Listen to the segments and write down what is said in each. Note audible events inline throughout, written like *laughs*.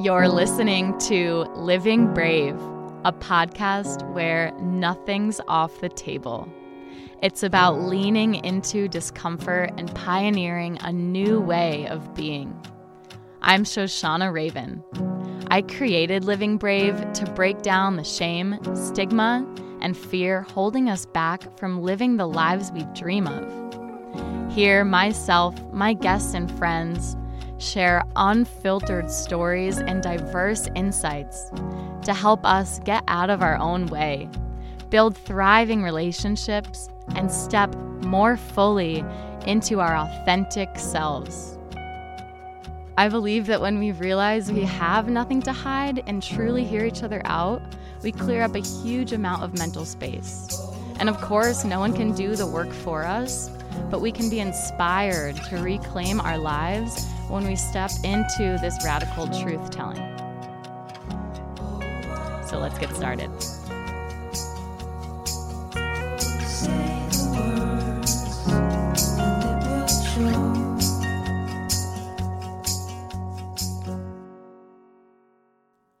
You're listening to Living Brave, a podcast where nothing's off the table. It's about leaning into discomfort and pioneering a new way of being. I'm Shoshana Raven. I created Living Brave to break down the shame, stigma, and fear holding us back from living the lives we dream of. Here, myself, my guests, and friends share unfiltered stories and diverse insights to help us get out of our own way, build thriving relationships, and step more fully into our authentic selves. I believe that when we realize we have nothing to hide and truly hear each other out, we clear up a huge amount of mental space. And of course, no one can do the work for us, but we can be inspired to reclaim our lives when we step into this radical truth telling. So let's get started.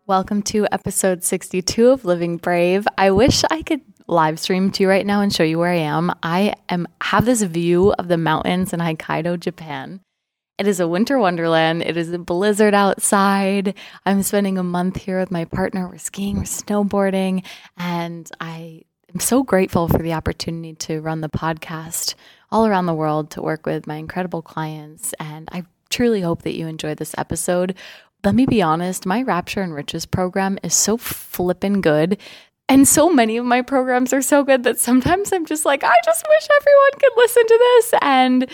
Welcome to episode 62 of Living Brave. I wish I could live stream to you right now and show you where I am. I am have this view of the mountains in Hokkaido, Japan. It is a winter wonderland. It is a blizzard outside. I'm spending a month here with my partner. We're skiing, we're snowboarding, and I am so grateful for the opportunity to run the podcast all around the world to work with my incredible clients. And I truly hope that you enjoyed this episode. Let me be honest, my Rapture and Riches program is so flippin' good. And so many of my programs are so good that sometimes I'm just like, I just wish everyone could listen to this. And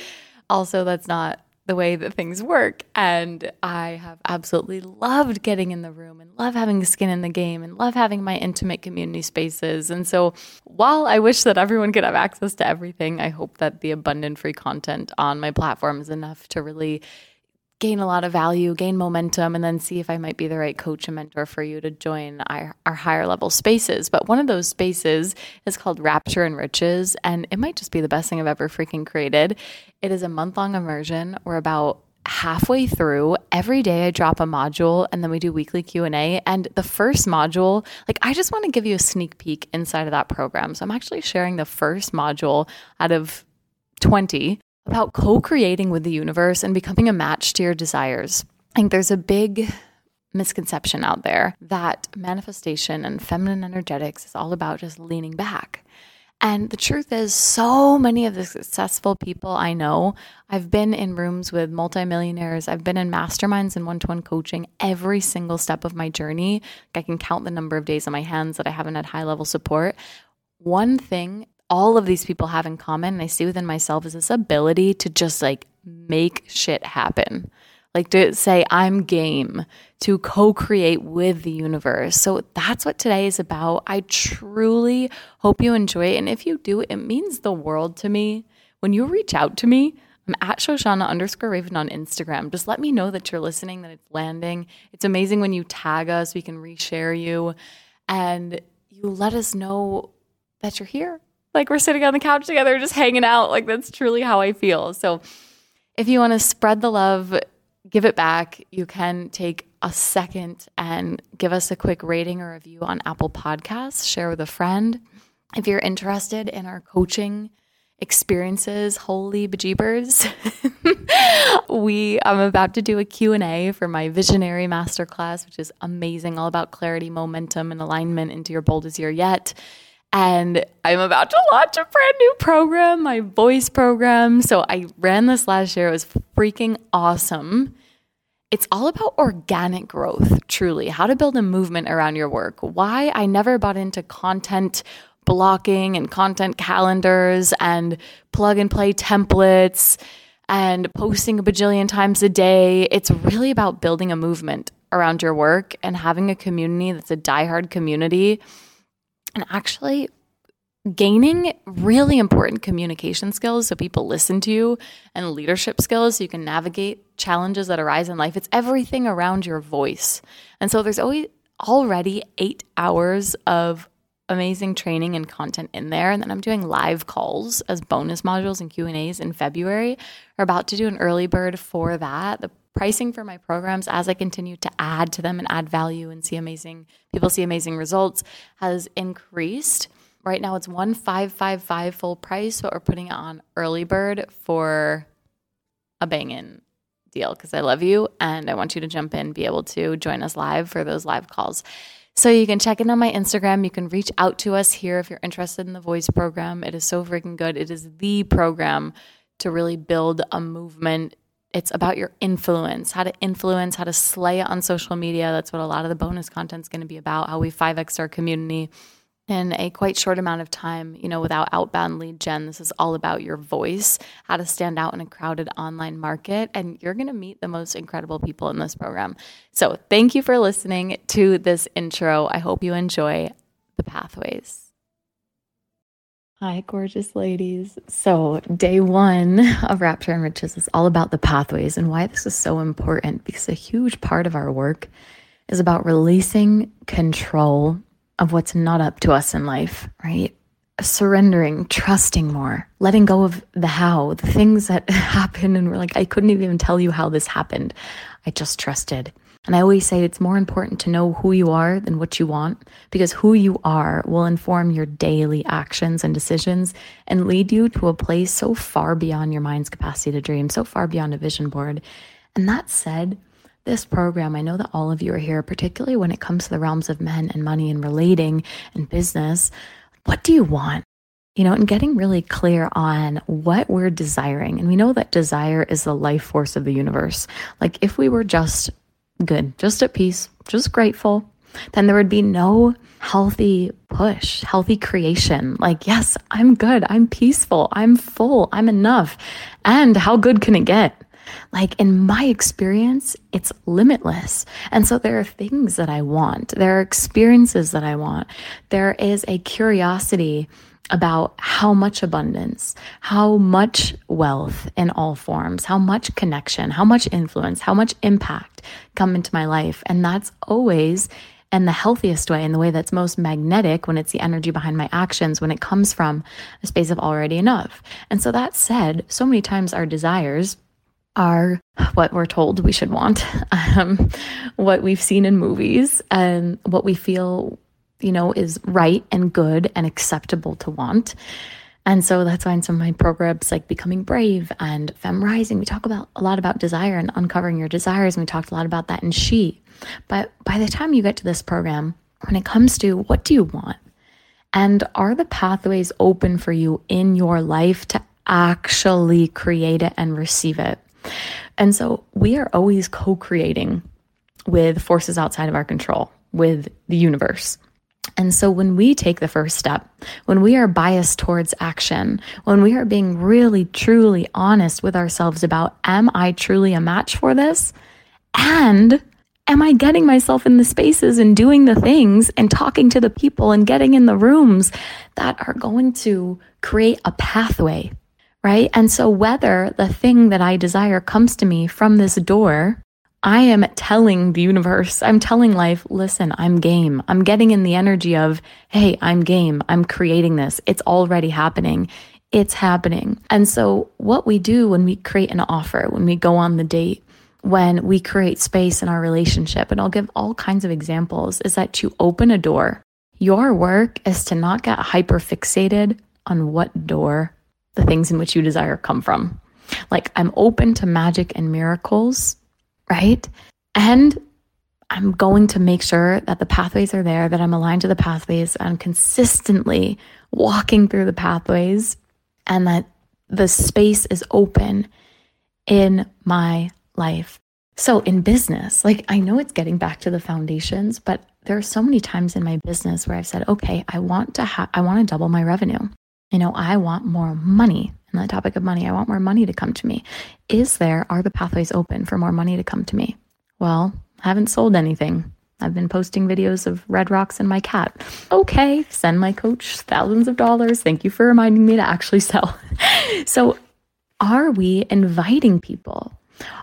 also, that's not the way that things work. And I have absolutely loved getting in the room and love having skin in the game and love having my intimate community spaces. And so while I wish that everyone could have access to everything, I hope that the abundant free content on my platform is enough to really gain a lot of value, gain momentum, and then see if I might be the right coach and mentor for you to join our, our higher level spaces. But one of those spaces is called Rapture and Riches, and it might just be the best thing I've ever freaking created. It is a month long immersion. We're about halfway through every day i drop a module and then we do weekly q&a and the first module like i just want to give you a sneak peek inside of that program so i'm actually sharing the first module out of 20 about co creating with the universe and becoming a match to your desires. I think there's a big misconception out there that manifestation and feminine energetics is all about just leaning back. And the truth is, so many of the successful people I know, I've been in rooms with multimillionaires, I've been in masterminds and one to one coaching every single step of my journey. I can count the number of days on my hands that I haven't had high level support. One thing all of these people have in common, and I see within myself, is this ability to just like make shit happen. Like to say, I'm game to co create with the universe. So that's what today is about. I truly hope you enjoy it. And if you do, it means the world to me. When you reach out to me, I'm at Shoshana underscore Raven on Instagram. Just let me know that you're listening, that it's landing. It's amazing when you tag us, we can reshare you, and you let us know that you're here like we're sitting on the couch together, just hanging out. Like that's truly how I feel. So if you want to spread the love, give it back, you can take a second and give us a quick rating or review on Apple Podcasts, share with a friend. If you're interested in our coaching experiences, holy bejeebers, *laughs* we I'm about to do a Q&A for my visionary masterclass, which is amazing, all about clarity, momentum, and alignment into your boldest year yet. And I'm about to launch a brand new program, my voice program. So I ran this last year. It was freaking awesome. It's all about organic growth, truly, how to build a movement around your work. Why I never bought into content blocking and content calendars and plug and play templates and posting a bajillion times a day. It's really about building a movement around your work and having a community that's a diehard community and actually gaining really important communication skills so people listen to you and leadership skills so you can navigate challenges that arise in life. It's everything around your voice. And so there's always already 8 hours of amazing training and content in there and then I'm doing live calls as bonus modules and Q&As in February. We're about to do an early bird for that. The pricing for my programs as I continue to add to them and add value and see amazing people see amazing results has increased. Right now it's 1555 full price, but we're putting it on early bird for a banging deal because I love you and I want you to jump in, be able to join us live for those live calls. So you can check in on my Instagram. You can reach out to us here if you're interested in the voice program. It is so freaking good. It is the program to really build a movement. It's about your influence, how to influence, how to slay it on social media. That's what a lot of the bonus content is going to be about, how we 5X our community in a quite short amount of time, you know, without outbound lead gen. This is all about your voice, how to stand out in a crowded online market. And you're going to meet the most incredible people in this program. So thank you for listening to this intro. I hope you enjoy the pathways. Hi, gorgeous ladies. So, day one of Rapture and Riches is all about the pathways and why this is so important because a huge part of our work is about releasing control of what's not up to us in life, right? Surrendering, trusting more, letting go of the how, the things that *laughs* happen. And we're like, I couldn't even tell you how this happened. I just trusted. And I always say it's more important to know who you are than what you want, because who you are will inform your daily actions and decisions and lead you to a place so far beyond your mind's capacity to dream, so far beyond a vision board. And that said, this program, I know that all of you are here, particularly when it comes to the realms of men and money and relating and business. What do you want? You know, and getting really clear on what we're desiring. And we know that desire is the life force of the universe. Like, if we were just good, just at peace, just grateful, then there would be no healthy push, healthy creation. Like, yes, I'm good, I'm peaceful, I'm full, I'm enough. And how good can it get? Like in my experience, it's limitless. And so there are things that I want, there are experiences that I want. There is a curiosity about how much abundance, how much wealth in all forms, how much connection, how much influence, how much impact come into my life. And that's always and the healthiest way and the way that's most magnetic when it's the energy behind my actions when it comes from a space of already enough. And so that said, so many times our desires are what we're told we should want, *laughs* um, what we've seen in movies, and what we feel, you know, is right and good and acceptable to want. And so that's why in some of my programs like Becoming Brave and Fem Rising, we talk about a lot about desire and uncovering your desires. And we talked a lot about that in She. But by the time you get to this program, when it comes to what do you want? And are the pathways open for you in your life to actually create it and receive it? And so we are always co creating with forces outside of our control, with the universe. And so when we take the first step, when we are biased towards action, when we are being really, truly honest with ourselves about, am I truly a match for this? And am I getting myself in the spaces and doing the things and talking to the people and getting in the rooms that are going to create a pathway right? And so, whether the thing that I desire comes to me from this door, I am telling the universe, I'm telling life, listen, I'm game. I'm getting in the energy of, hey, I'm game. I'm creating this. It's already happening. It's happening. And so, what we do when we create an offer, when we go on the date, when we create space in our relationship, and I'll give all kinds of examples, is that to open a door. Your work is to not get hyper fixated on what door the things in which you desire come from. Like I'm open to magic and miracles, right? And I'm going to make sure that the pathways are there, that I'm aligned to the pathways, I'm consistently walking through the pathways, and that the space is open in my life. So, in business, like I know it's getting back to the foundations, but there are so many times in my business where I've said, okay, I want to have, I want to double my revenue you know, I want more money. And the topic of money, I want more money to come to me. Is there, are the pathways open for more money to come to me? Well, I haven't sold anything. I've been posting videos of red rocks and my cat. Okay, send my coach thousands of dollars. Thank you for reminding me to actually *laughs* sell. so, are we inviting people?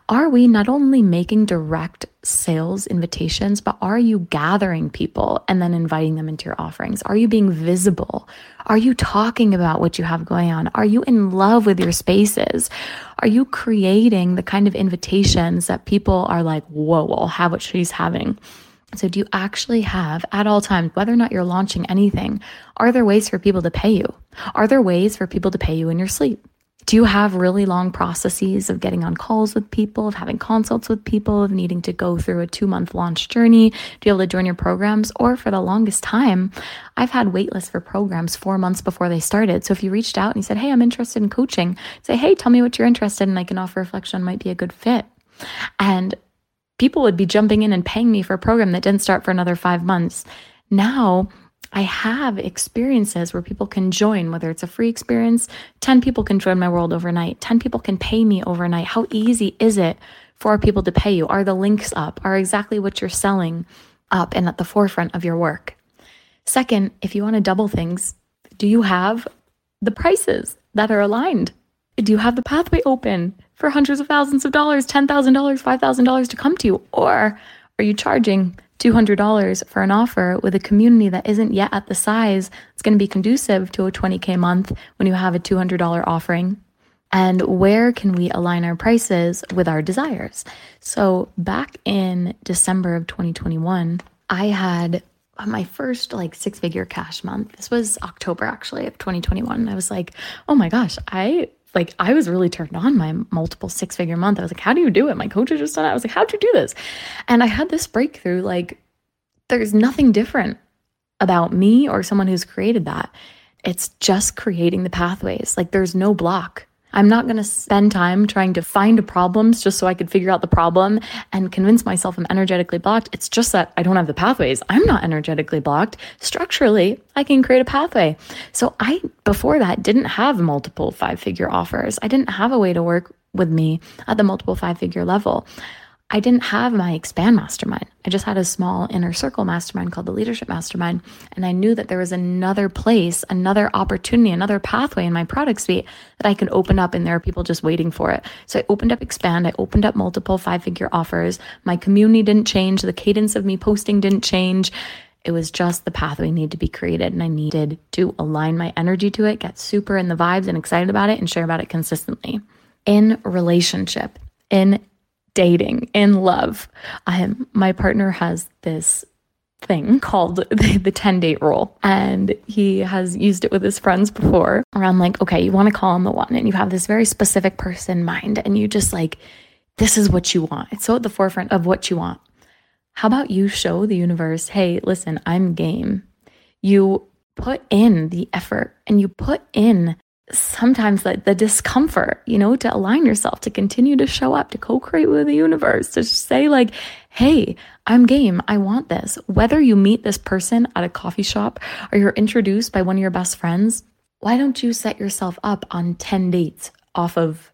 Are we not only making direct sales invitations, but are you gathering people and then inviting them into your offerings? Are you being visible? Are you talking about what you have going on? Are you in love with your spaces? Are you creating the kind of invitations that people are like, whoa, I'll have what she's having? So, do you actually have at all times, whether or not you're launching anything, are there ways for people to pay you? Are there ways for people to pay you in your sleep? Do you have really long processes of getting on calls with people, of having consults with people, of needing to go through a two month launch journey to be able to join your programs? Or for the longest time, I've had waitlists for programs four months before they started. So if you reached out and you said, Hey, I'm interested in coaching, say, Hey, tell me what you're interested in. I can offer reflection might be a good fit. And people would be jumping in and paying me for a program that didn't start for another five months. Now, I have experiences where people can join, whether it's a free experience, 10 people can join my world overnight, 10 people can pay me overnight. How easy is it for people to pay you? Are the links up? Are exactly what you're selling up and at the forefront of your work? Second, if you want to double things, do you have the prices that are aligned? Do you have the pathway open for hundreds of thousands of dollars, $10,000, $5,000 to come to you? Or are you charging $200 for an offer with a community that isn't yet at the size it's going to be conducive to a 20K month when you have a $200 offering. And where can we align our prices with our desires? So, back in December of 2021, I had my first like six figure cash month. This was October actually of 2021. I was like, oh my gosh, I like I was really turned on my multiple six figure month. I was like, how do you do it? My coach just done it. I was like, how'd you do this? And I had this breakthrough like, there's nothing different about me or someone who's created that. It's just creating the pathways. Like, there's no block. I'm not going to spend time trying to find problems just so I could figure out the problem and convince myself I'm energetically blocked. It's just that I don't have the pathways. I'm not energetically blocked. Structurally, I can create a pathway. So I, before that, didn't have multiple five figure offers. I didn't have a way to work with me at the multiple five figure level. I didn't have my expand mastermind. I just had a small inner circle mastermind called the leadership mastermind. And I knew that there was another place, another opportunity, another pathway in my product suite that I could open up. And there are people just waiting for it. So I opened up expand. I opened up multiple five figure offers. My community didn't change. The cadence of me posting didn't change. It was just the pathway needed to be created. And I needed to align my energy to it, get super in the vibes and excited about it, and share about it consistently. In relationship, in dating, in love. Um, my partner has this thing called *laughs* the, the 10 date rule. And he has used it with his friends before around like, okay, you want to call on the one and you have this very specific person in mind and you just like, this is what you want. It's so at the forefront of what you want. How about you show the universe, hey, listen, I'm game. You put in the effort and you put in sometimes the, the discomfort, you know, to align yourself, to continue to show up, to co create with the universe, to say, like, hey, I'm game. I want this. Whether you meet this person at a coffee shop or you're introduced by one of your best friends, why don't you set yourself up on 10 dates off of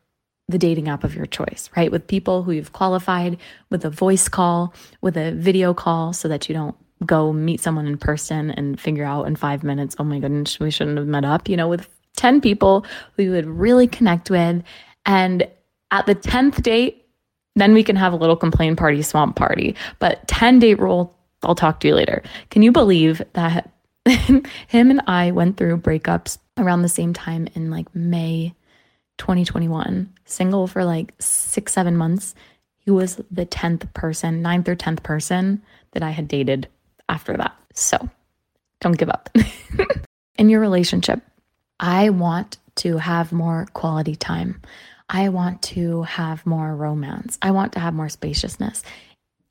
the dating app of your choice, right? With people who you've qualified, with a voice call, with a video call, so that you don't go meet someone in person and figure out in five minutes, oh my goodness, we shouldn't have met up, you know, with 10 people you would really connect with. And at the 10th date, then we can have a little complain party, swamp party. But 10 date rule, I'll talk to you later. Can you believe that *laughs* him and I went through breakups around the same time in like May 2021, single for like six, seven months? He was the 10th person, ninth or 10th person that I had dated after that. So don't give up. *laughs* in your relationship, I want to have more quality time. I want to have more romance. I want to have more spaciousness.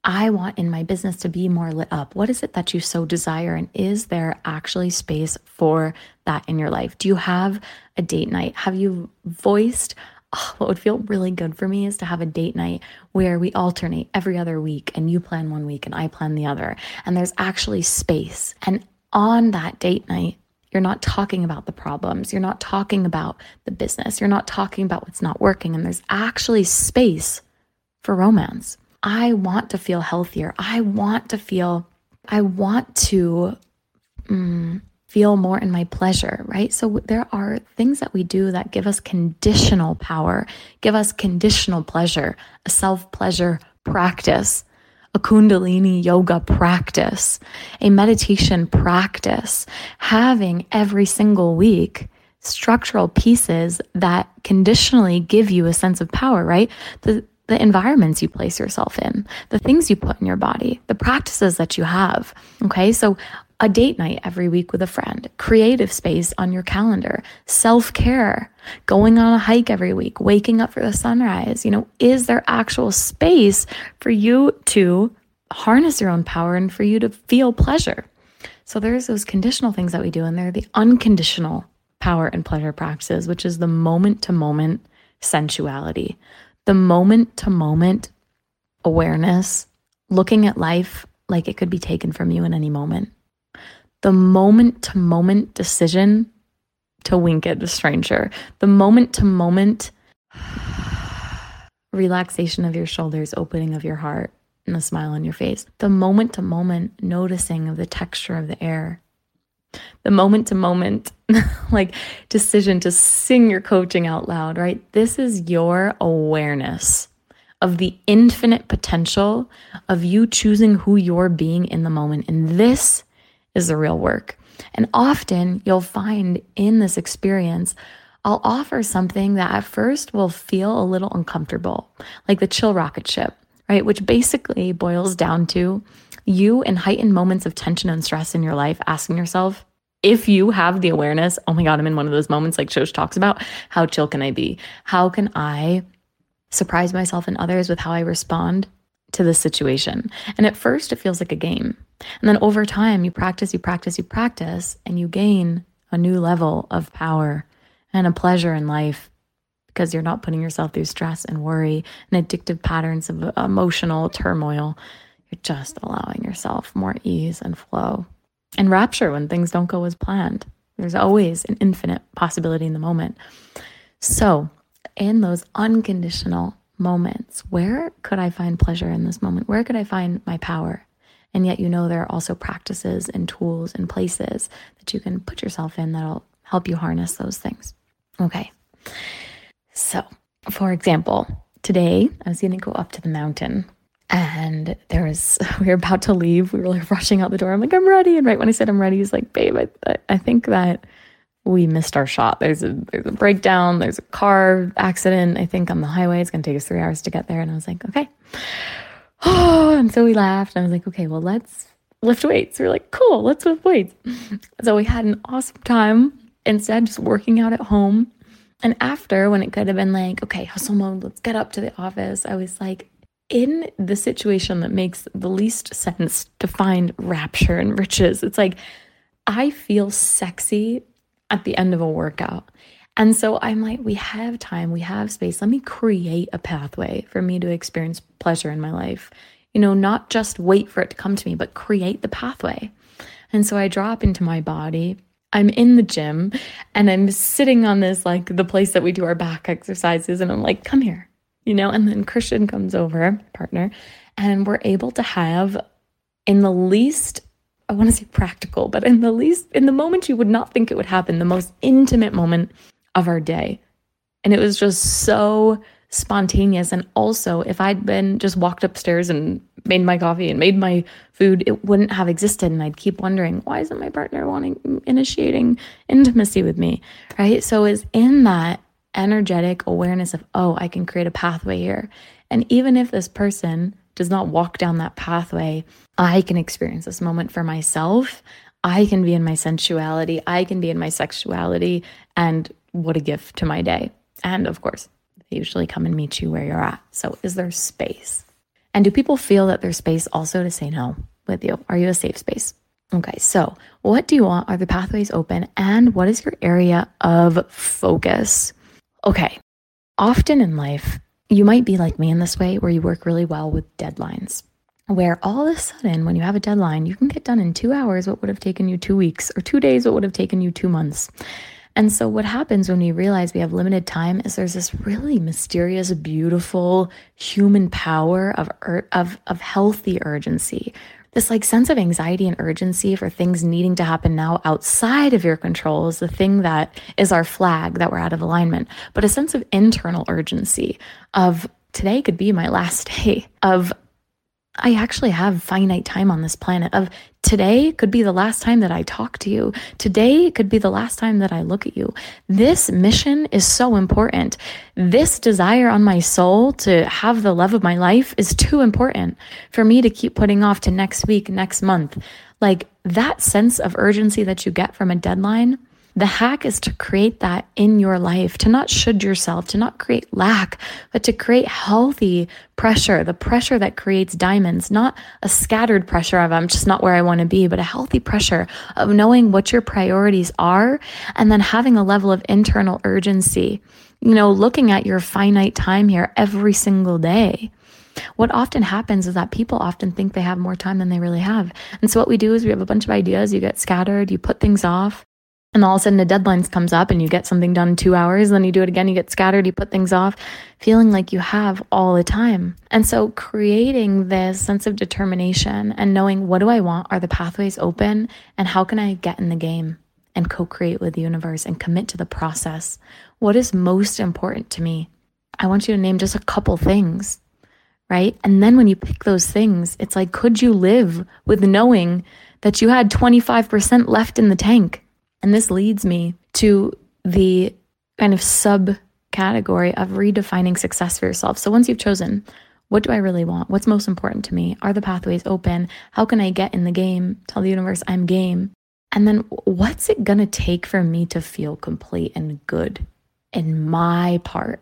I want in my business to be more lit up. What is it that you so desire? And is there actually space for that in your life? Do you have a date night? Have you voiced? Oh, what would feel really good for me is to have a date night where we alternate every other week and you plan one week and I plan the other. And there's actually space. And on that date night, you're not talking about the problems. You're not talking about the business. You're not talking about what's not working. And there's actually space for romance. I want to feel healthier. I want to feel, I want to mm, feel more in my pleasure, right? So there are things that we do that give us conditional power, give us conditional pleasure, a self pleasure practice a Kundalini yoga practice, a meditation practice, having every single week structural pieces that conditionally give you a sense of power, right? The the environments you place yourself in, the things you put in your body, the practices that you have. Okay. So a date night every week with a friend, creative space on your calendar, self care, going on a hike every week, waking up for the sunrise. You know, is there actual space for you to harness your own power and for you to feel pleasure? So there's those conditional things that we do, and they're the unconditional power and pleasure practices, which is the moment to moment sensuality, the moment to moment awareness, looking at life like it could be taken from you in any moment the moment to moment decision to wink at a stranger, the moment to moment *sighs* relaxation of your shoulders, opening of your heart, and a smile on your face, the moment to moment noticing of the texture of the air, the moment to moment *laughs* like decision to sing your coaching out loud, right? This is your awareness of the infinite potential of you choosing who you're being in the moment. And this is the real work. And often you'll find in this experience, I'll offer something that at first will feel a little uncomfortable, like the chill rocket ship, right? Which basically boils down to you in heightened moments of tension and stress in your life, asking yourself, if you have the awareness, oh my God, I'm in one of those moments like Shosh talks about, how chill can I be? How can I surprise myself and others with how I respond to the situation? And at first, it feels like a game. And then over time, you practice, you practice, you practice, and you gain a new level of power and a pleasure in life because you're not putting yourself through stress and worry and addictive patterns of emotional turmoil. You're just allowing yourself more ease and flow and rapture when things don't go as planned. There's always an infinite possibility in the moment. So, in those unconditional moments, where could I find pleasure in this moment? Where could I find my power? And yet, you know, there are also practices and tools and places that you can put yourself in that'll help you harness those things. Okay. So, for example, today I was going to go up to the mountain and there was, *laughs* we were about to leave. We were like rushing out the door. I'm like, I'm ready. And right when I said I'm ready, he's like, babe, I, I think that we missed our shot. There's a there's a breakdown. There's a car accident. I think on the highway. It's gonna take us three hours to get there. And I was like, okay, oh, *sighs* and so we laughed. And I was like, okay, well, let's lift weights. We are like, cool, let's lift weights. *laughs* So we had an awesome time instead, just working out at home. And after, when it could have been like, okay, hustle mode, let's get up to the office, I was like, in the situation that makes the least sense to find rapture and riches, it's like, I feel sexy at the end of a workout. And so I'm like, we have time, we have space. Let me create a pathway for me to experience pleasure in my life. You know, not just wait for it to come to me, but create the pathway. And so I drop into my body. I'm in the gym and I'm sitting on this, like the place that we do our back exercises. And I'm like, come here, you know? And then Christian comes over, partner, and we're able to have in the least I want to say practical, but in the least, in the moment you would not think it would happen, the most intimate moment of our day. And it was just so spontaneous. And also, if I'd been just walked upstairs and made my coffee and made my food, it wouldn't have existed. And I'd keep wondering, why isn't my partner wanting, initiating intimacy with me? Right. So it's in that energetic awareness of, oh, I can create a pathway here. And even if this person does not walk down that pathway, I can experience this moment for myself. I can be in my sensuality. I can be in my sexuality. And what a gift to my day. And of course, they usually come and meet you where you're at. So, is there space? And do people feel that there's space also to say no with you? Are you a safe space? Okay, so what do you want? Are the pathways open? And what is your area of focus? Okay, often in life, you might be like me in this way where you work really well with deadlines, where all of a sudden, when you have a deadline, you can get done in two hours what would have taken you two weeks, or two days what would have taken you two months. And so, what happens when we realize we have limited time is there's this really mysterious, beautiful human power of, of, of healthy urgency. This like sense of anxiety and urgency for things needing to happen now outside of your control is the thing that is our flag that we're out of alignment. But a sense of internal urgency of today could be my last *laughs* day, of I actually have finite time on this planet of today could be the last time that I talk to you. Today could be the last time that I look at you. This mission is so important. This desire on my soul to have the love of my life is too important for me to keep putting off to next week, next month. Like that sense of urgency that you get from a deadline the hack is to create that in your life, to not should yourself, to not create lack, but to create healthy pressure, the pressure that creates diamonds, not a scattered pressure of I'm just not where I want to be, but a healthy pressure of knowing what your priorities are and then having a level of internal urgency. You know, looking at your finite time here every single day. What often happens is that people often think they have more time than they really have. And so, what we do is we have a bunch of ideas, you get scattered, you put things off, and all of a sudden a deadline comes up and you get something done in two hours then you do it again you get scattered you put things off feeling like you have all the time. And so creating this sense of determination and knowing what do i want are the pathways open and how can i get in the game and co-create with the universe and commit to the process? What is most important to me? I want you to name just a couple things right? And then when you pick those things it's like could you live with knowing that you had 25% left in the tank and this leads me to the kind of subcategory of redefining success for yourself. So once you've chosen, what do I really want? What's most important to me? Are the pathways open? How can I get in the game? Tell the universe I'm game. And then what's it going to take for me to feel complete and good in my part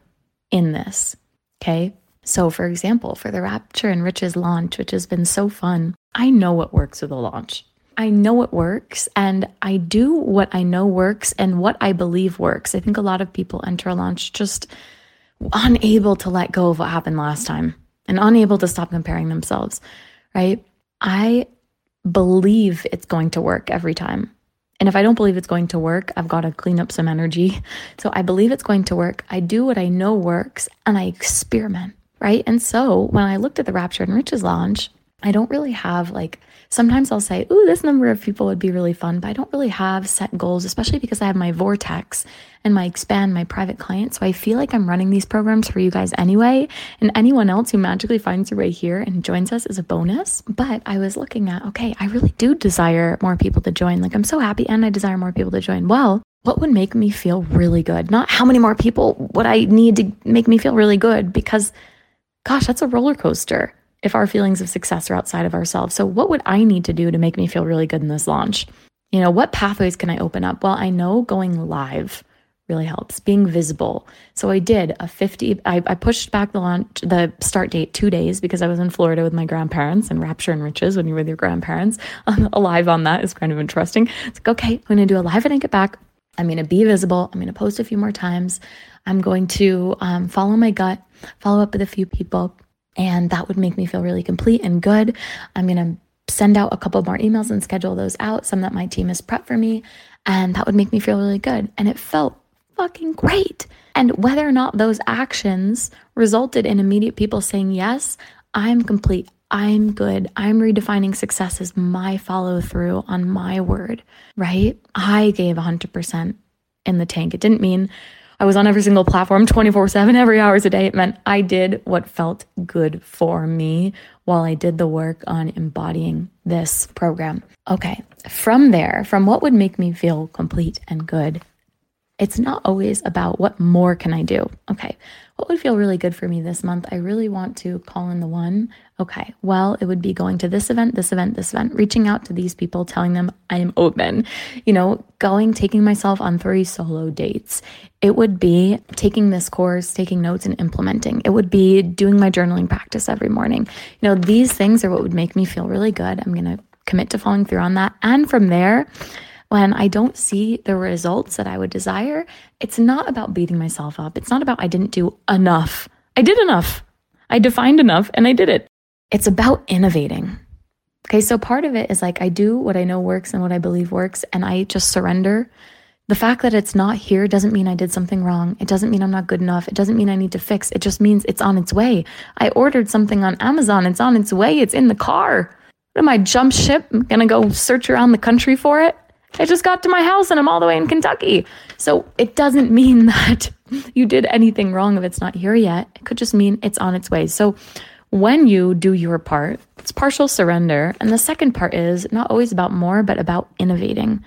in this? Okay. So, for example, for the Rapture and Riches launch, which has been so fun, I know what works with a launch. I know it works and I do what I know works and what I believe works. I think a lot of people enter a launch just unable to let go of what happened last time and unable to stop comparing themselves, right? I believe it's going to work every time. And if I don't believe it's going to work, I've got to clean up some energy. *laughs* So I believe it's going to work. I do what I know works and I experiment, right? And so when I looked at the Rapture and Riches launch, I don't really have like sometimes I'll say, Ooh, this number of people would be really fun, but I don't really have set goals, especially because I have my vortex and my expand, my private clients. So I feel like I'm running these programs for you guys anyway. And anyone else who magically finds your way here and joins us is a bonus. But I was looking at, okay, I really do desire more people to join. Like I'm so happy and I desire more people to join. Well, what would make me feel really good? Not how many more people would I need to make me feel really good because gosh, that's a roller coaster if our feelings of success are outside of ourselves. So, what would I need to do to make me feel really good in this launch? You know, what pathways can I open up? Well, I know going live really helps, being visible. So, I did a 50, I, I pushed back the launch, the start date two days because I was in Florida with my grandparents and Rapture and Riches when you're with your grandparents. *laughs* Alive on that is kind of interesting. It's like, okay, I'm going to do a live when I get back. I'm going to be visible. I'm going to post a few more times. I'm going to um, follow my gut, follow up with a few people and that would make me feel really complete and good. I'm going to send out a couple more emails and schedule those out, some that my team has prepped for me. And that would make me feel really good. And it felt fucking great. And whether or not those actions resulted in immediate people saying, Yes, I'm complete. I'm good. I'm redefining success as my follow through on my word, right? I gave 100% in the tank. It didn't mean I was on every single platform 24 7, every hours a day. It meant I did what felt good for me while I did the work on embodying this program. Okay, from there, from what would make me feel complete and good, it's not always about what more can I do. Okay, what would feel really good for me this month? I really want to call in the one. Okay, well, it would be going to this event, this event, this event, reaching out to these people, telling them I am open, you know, going, taking myself on three solo dates. It would be taking this course, taking notes, and implementing. It would be doing my journaling practice every morning. You know, these things are what would make me feel really good. I'm going to commit to following through on that. And from there, when I don't see the results that I would desire, it's not about beating myself up. It's not about I didn't do enough. I did enough. I defined enough and I did it. It's about innovating. Okay, so part of it is like I do what I know works and what I believe works, and I just surrender. The fact that it's not here doesn't mean I did something wrong. It doesn't mean I'm not good enough. It doesn't mean I need to fix. It just means it's on its way. I ordered something on Amazon. It's on its way. It's in the car. What am I, jump ship? I'm gonna go search around the country for it? I just got to my house and I'm all the way in Kentucky. So it doesn't mean *laughs* that you did anything wrong if it's not here yet. It could just mean it's on its way. So when you do your part, it's partial surrender. And the second part is not always about more, but about innovating.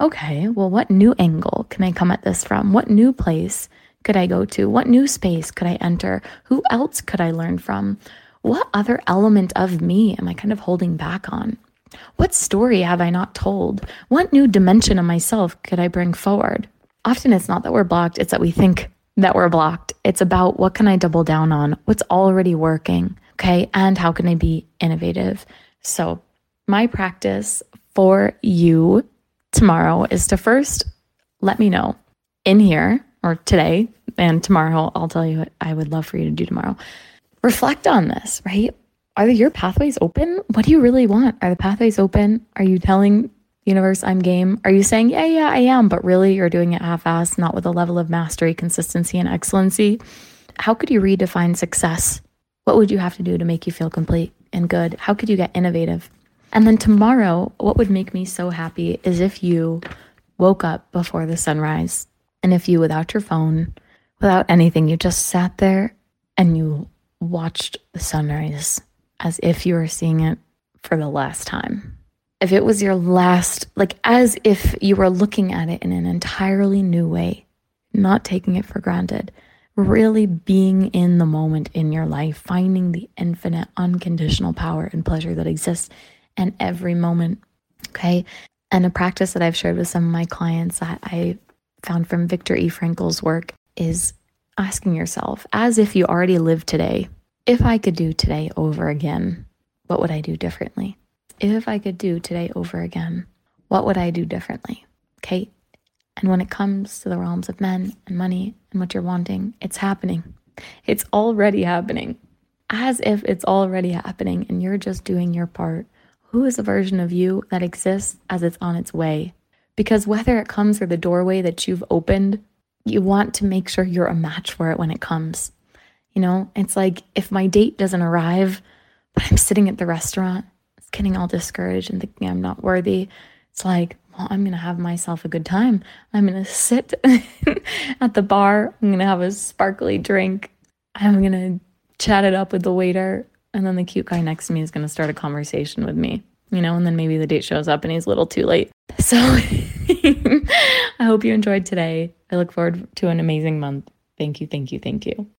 Okay, well, what new angle can I come at this from? What new place could I go to? What new space could I enter? Who else could I learn from? What other element of me am I kind of holding back on? What story have I not told? What new dimension of myself could I bring forward? Often it's not that we're blocked, it's that we think that we're blocked. It's about what can I double down on? What's already working? Okay. And how can I be innovative? So, my practice for you tomorrow is to first let me know in here or today and tomorrow. I'll tell you what I would love for you to do tomorrow. Reflect on this, right? Are your pathways open? What do you really want? Are the pathways open? Are you telling universe, I'm game? Are you saying, yeah, yeah, I am, but really you're doing it half assed, not with a level of mastery, consistency, and excellency? How could you redefine success? What would you have to do to make you feel complete and good? How could you get innovative? And then tomorrow, what would make me so happy is if you woke up before the sunrise and if you, without your phone, without anything, you just sat there and you watched the sunrise as if you were seeing it for the last time if it was your last, like as if you were looking at it in an entirely new way, not taking it for granted, really being in the moment in your life, finding the infinite, unconditional power and pleasure that exists in every moment. Okay. And a practice that I've shared with some of my clients that I found from Viktor E. Frankl's work is asking yourself, as if you already live today, if I could do today over again, what would I do differently? if I could do today over again, what would I do differently? Okay. And when it comes to the realms of men and money and what you're wanting, it's happening. It's already happening. As if it's already happening and you're just doing your part. Who is the version of you that exists as it's on its way? Because whether it comes through the doorway that you've opened, you want to make sure you're a match for it when it comes. You know, it's like if my date doesn't arrive, but I'm sitting at the restaurant getting all discouraged and thinking I'm not worthy, it's like, well, I'm going to have myself a good time. I'm going to sit *laughs* at the bar. I'm going to have a sparkly drink. I'm going to chat it up with the waiter. And then the cute guy next to me is going to start a conversation with me, you know, and then maybe the date shows up and he's a little too late. *laughs* So *laughs* I hope you enjoyed today. I look forward to an amazing month. Thank you, thank you, thank you.